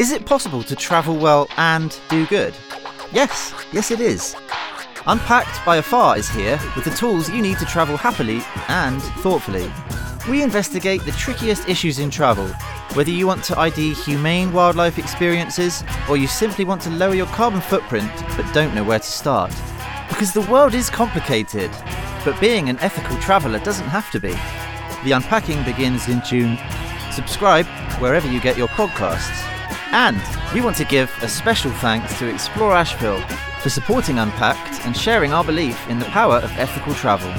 Is it possible to travel well and do good? Yes, yes, it is. Unpacked by Afar is here with the tools you need to travel happily and thoughtfully. We investigate the trickiest issues in travel, whether you want to ID humane wildlife experiences or you simply want to lower your carbon footprint but don't know where to start. Because the world is complicated, but being an ethical traveller doesn't have to be. The unpacking begins in June. Subscribe wherever you get your podcasts. And we want to give a special thanks to Explore Asheville for supporting Unpacked and sharing our belief in the power of ethical travel.